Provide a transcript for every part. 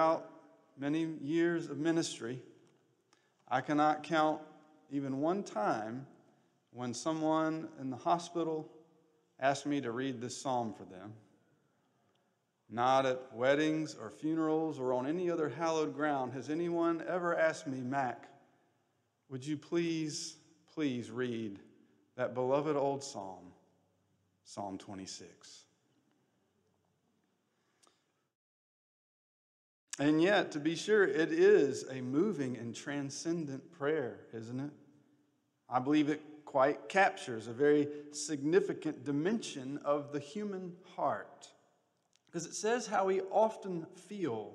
throughout many years of ministry, I cannot count even one time when someone in the hospital asked me to read this psalm for them. Not at weddings or funerals or on any other hallowed ground has anyone ever asked me, Mac, would you please, please read that beloved old psalm, Psalm 26? And yet, to be sure, it is a moving and transcendent prayer, isn't it? I believe it quite captures a very significant dimension of the human heart. Because it says how we often feel,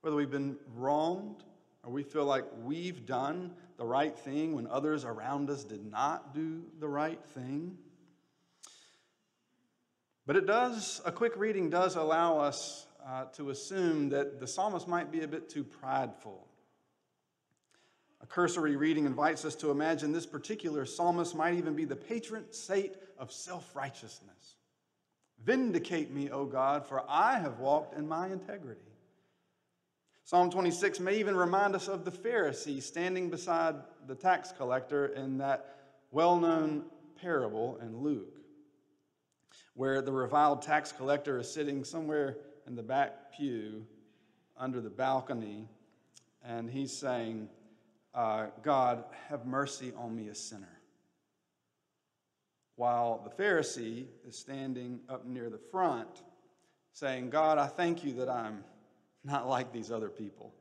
whether we've been wronged or we feel like we've done the right thing when others around us did not do the right thing. But it does, a quick reading does allow us uh, to assume that the psalmist might be a bit too prideful a cursory reading invites us to imagine this particular psalmist might even be the patron saint of self righteousness. Vindicate me, O God, for I have walked in my integrity. Psalm 26 may even remind us of the Pharisee standing beside the tax collector in that well known parable in Luke, where the reviled tax collector is sitting somewhere in the back pew under the balcony, and he's saying, uh, God, have mercy on me, a sinner. While the Pharisee is standing up near the front saying, God, I thank you that I'm not like these other people.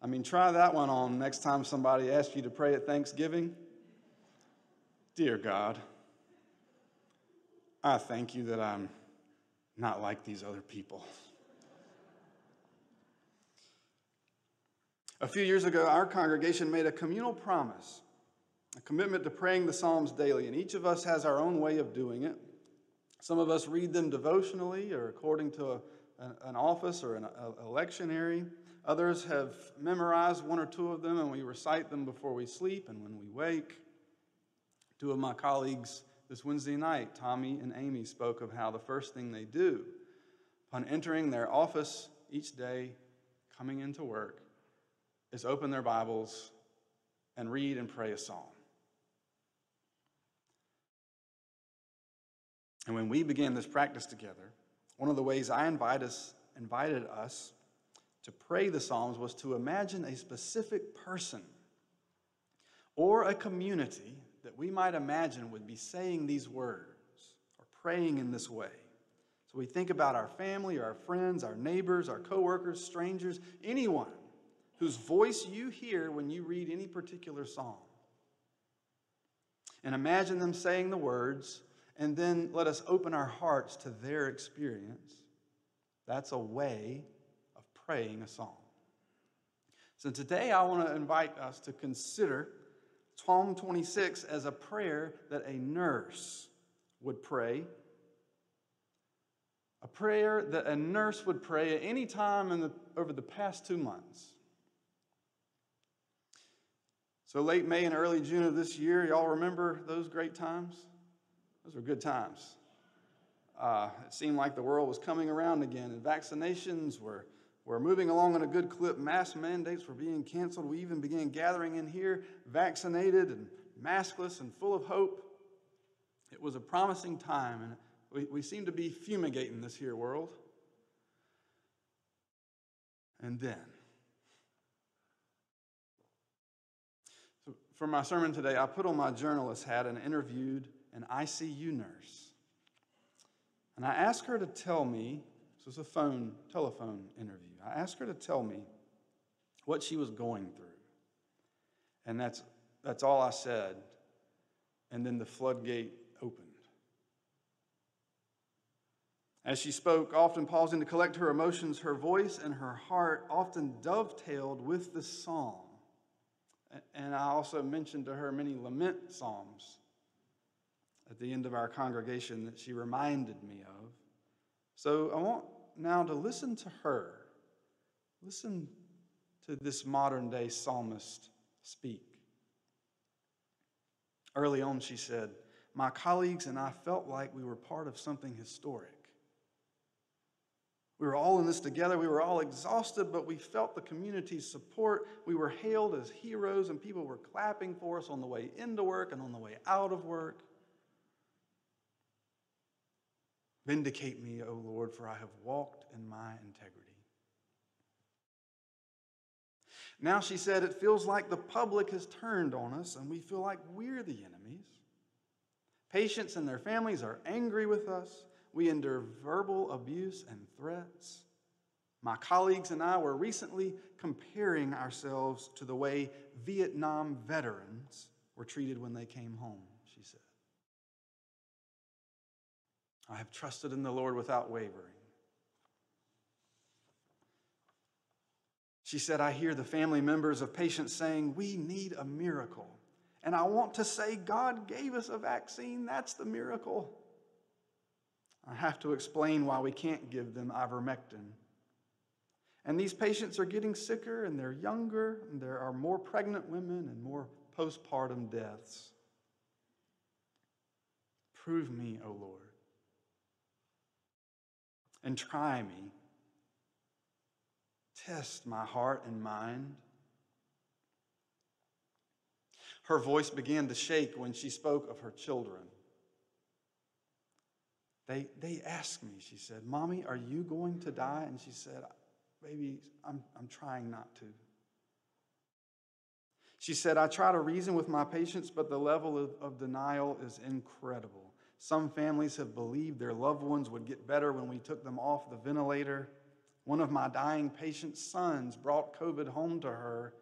I mean, try that one on next time somebody asks you to pray at Thanksgiving. Dear God, I thank you that I'm not like these other people. A few years ago, our congregation made a communal promise, a commitment to praying the Psalms daily, and each of us has our own way of doing it. Some of us read them devotionally or according to a, an office or an a, a lectionary. Others have memorized one or two of them, and we recite them before we sleep and when we wake. Two of my colleagues this Wednesday night, Tommy and Amy, spoke of how the first thing they do upon entering their office each day, coming into work, is open their Bibles and read and pray a psalm. And when we began this practice together, one of the ways I invite us, invited us to pray the Psalms was to imagine a specific person or a community that we might imagine would be saying these words or praying in this way. So we think about our family, our friends, our neighbors, our coworkers, strangers, anyone whose voice you hear when you read any particular psalm. And imagine them saying the words, and then let us open our hearts to their experience. That's a way of praying a psalm. So today I want to invite us to consider Psalm 26 as a prayer that a nurse would pray. A prayer that a nurse would pray at any time in the, over the past two months. So, late May and early June of this year, y'all remember those great times? Those were good times. Uh, it seemed like the world was coming around again, and vaccinations were, were moving along in a good clip. Mask mandates were being canceled. We even began gathering in here, vaccinated and maskless and full of hope. It was a promising time, and we, we seem to be fumigating this here world. And then, For my sermon today, I put on my journalist hat and interviewed an ICU nurse. And I asked her to tell me, this was a phone, telephone interview. I asked her to tell me what she was going through. And that's, that's all I said. And then the floodgate opened. As she spoke, often pausing to collect her emotions, her voice and her heart often dovetailed with the psalm and I also mentioned to her many lament psalms at the end of our congregation that she reminded me of. So I want now to listen to her. Listen to this modern day psalmist speak. Early on, she said, My colleagues and I felt like we were part of something historic. We were all in this together. We were all exhausted, but we felt the community's support. We were hailed as heroes, and people were clapping for us on the way into work and on the way out of work. Vindicate me, O Lord, for I have walked in my integrity. Now, she said, it feels like the public has turned on us and we feel like we're the enemies. Patients and their families are angry with us. We endure verbal abuse and threats. My colleagues and I were recently comparing ourselves to the way Vietnam veterans were treated when they came home, she said. I have trusted in the Lord without wavering. She said, I hear the family members of patients saying, We need a miracle. And I want to say, God gave us a vaccine. That's the miracle. I have to explain why we can't give them ivermectin. And these patients are getting sicker and they're younger, and there are more pregnant women and more postpartum deaths. Prove me, O Lord, and try me. Test my heart and mind. Her voice began to shake when she spoke of her children. They, they asked me, she said, Mommy, are you going to die? And she said, Baby, I'm, I'm trying not to. She said, I try to reason with my patients, but the level of, of denial is incredible. Some families have believed their loved ones would get better when we took them off the ventilator. One of my dying patient's sons brought COVID home to her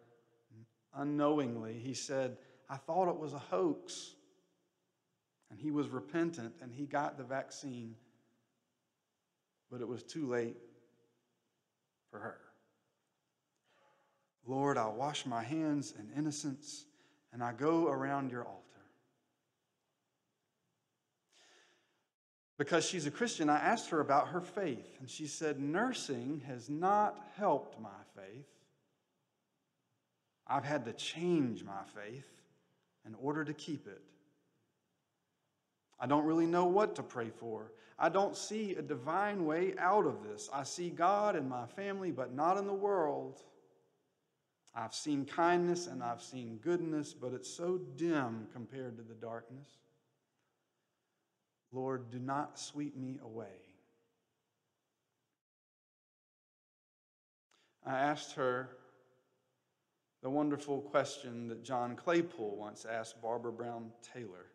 unknowingly. He said, I thought it was a hoax. And he was repentant and he got the vaccine, but it was too late for her. Lord, I wash my hands in innocence and I go around your altar. Because she's a Christian, I asked her about her faith, and she said, Nursing has not helped my faith. I've had to change my faith in order to keep it. I don't really know what to pray for. I don't see a divine way out of this. I see God in my family, but not in the world. I've seen kindness and I've seen goodness, but it's so dim compared to the darkness. Lord, do not sweep me away. I asked her the wonderful question that John Claypool once asked Barbara Brown Taylor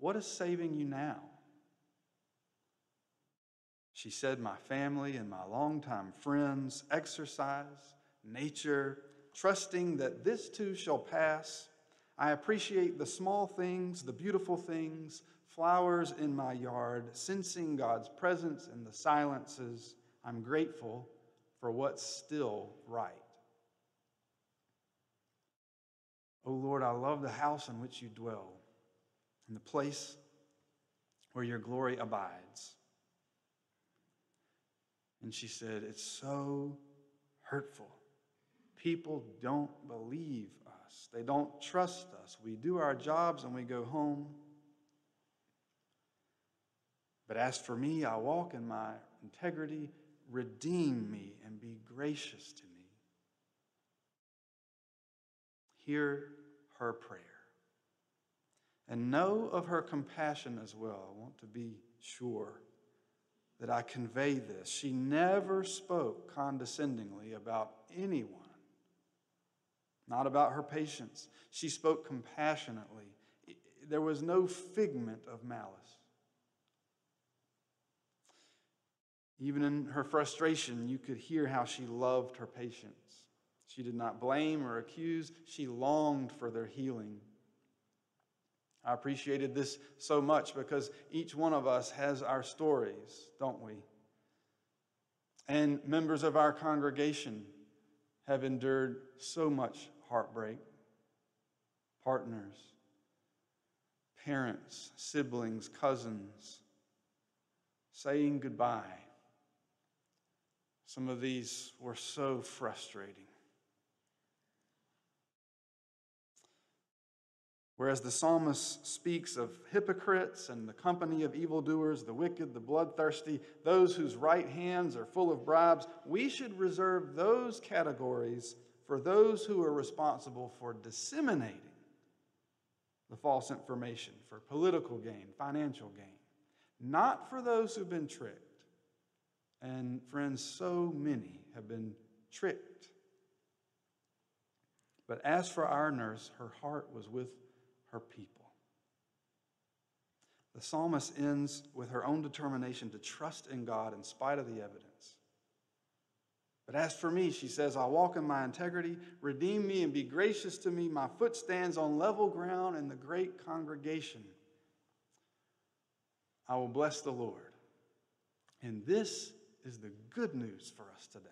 what is saving you now? She said, My family and my longtime friends, exercise, nature, trusting that this too shall pass. I appreciate the small things, the beautiful things, flowers in my yard, sensing God's presence in the silences. I'm grateful for what's still right. Oh Lord, I love the house in which you dwell and the place where your glory abides. And she said, It's so hurtful. People don't believe us, they don't trust us. We do our jobs and we go home. But as for me, I walk in my integrity. Redeem me and be gracious to me. Hear her prayer and know of her compassion as well. I want to be sure that I convey this. She never spoke condescendingly about anyone, not about her patients. She spoke compassionately. There was no figment of malice. Even in her frustration, you could hear how she loved her patients. She did not blame or accuse, she longed for their healing. I appreciated this so much because each one of us has our stories, don't we? And members of our congregation have endured so much heartbreak. Partners, parents, siblings, cousins, saying goodbye. Some of these were so frustrating. Whereas the psalmist speaks of hypocrites and the company of evildoers, the wicked, the bloodthirsty, those whose right hands are full of bribes, we should reserve those categories for those who are responsible for disseminating the false information for political gain, financial gain, not for those who've been tricked. And friends, so many have been tricked. But as for our nurse, her heart was with her people. The psalmist ends with her own determination to trust in God in spite of the evidence. But as for me, she says, I'll walk in my integrity, redeem me and be gracious to me. My foot stands on level ground in the great congregation. I will bless the Lord. And this is the good news for us today.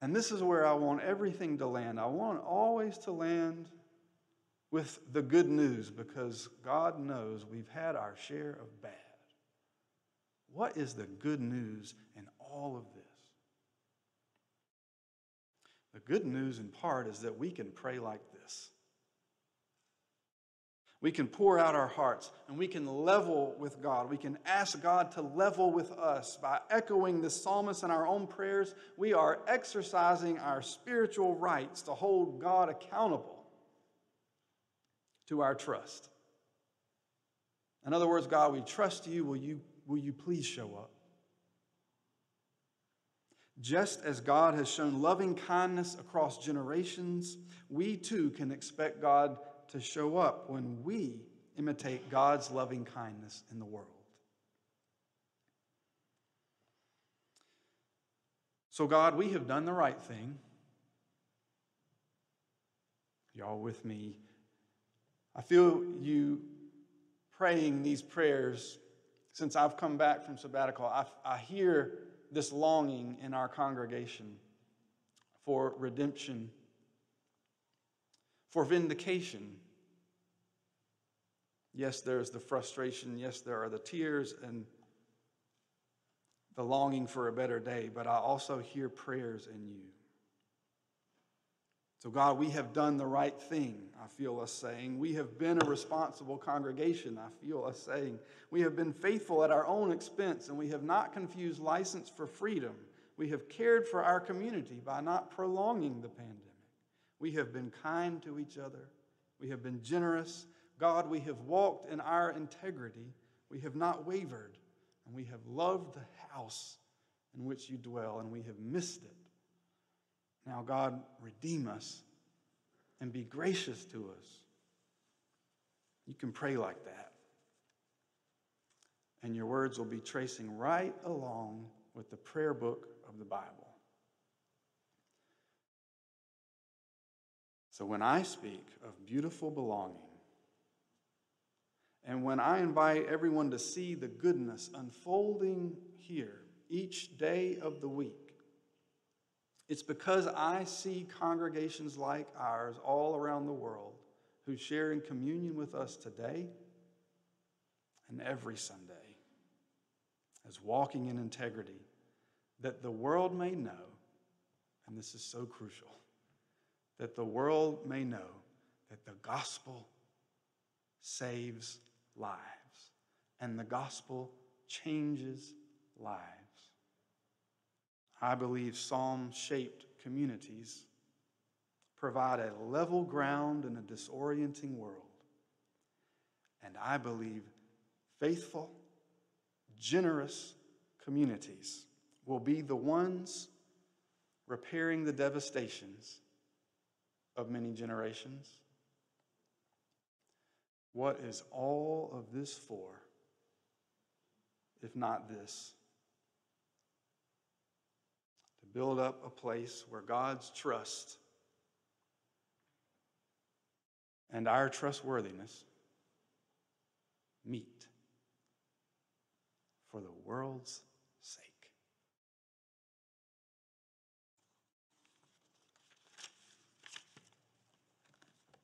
And this is where I want everything to land. I want always to land with the good news because God knows we've had our share of bad. What is the good news in all of this? The good news, in part, is that we can pray like this. We can pour out our hearts and we can level with God. We can ask God to level with us. By echoing the psalmist in our own prayers, we are exercising our spiritual rights to hold God accountable to our trust. In other words, God, we trust you. Will you, will you please show up? Just as God has shown loving kindness across generations, we too can expect God to show up when we imitate God's loving kindness in the world. So, God, we have done the right thing. Y'all with me I feel you praying these prayers since I've come back from sabbatical. I, I hear this longing in our congregation for redemption, for vindication. Yes, there's the frustration. Yes, there are the tears and the longing for a better day, but I also hear prayers in you. So, God, we have done the right thing, I feel us saying. We have been a responsible congregation, I feel us saying. We have been faithful at our own expense, and we have not confused license for freedom. We have cared for our community by not prolonging the pandemic. We have been kind to each other. We have been generous. God, we have walked in our integrity. We have not wavered, and we have loved the house in which you dwell, and we have missed it now, God, redeem us and be gracious to us. You can pray like that. And your words will be tracing right along with the prayer book of the Bible. So when I speak of beautiful belonging, and when I invite everyone to see the goodness unfolding here each day of the week, it's because I see congregations like ours all around the world who share in communion with us today and every Sunday as walking in integrity that the world may know, and this is so crucial, that the world may know that the gospel saves lives and the gospel changes lives. I believe psalm shaped communities provide a level ground in a disorienting world. And I believe faithful, generous communities will be the ones repairing the devastations of many generations. What is all of this for, if not this? To build up a place where God's trust and our trustworthiness meet for the world's.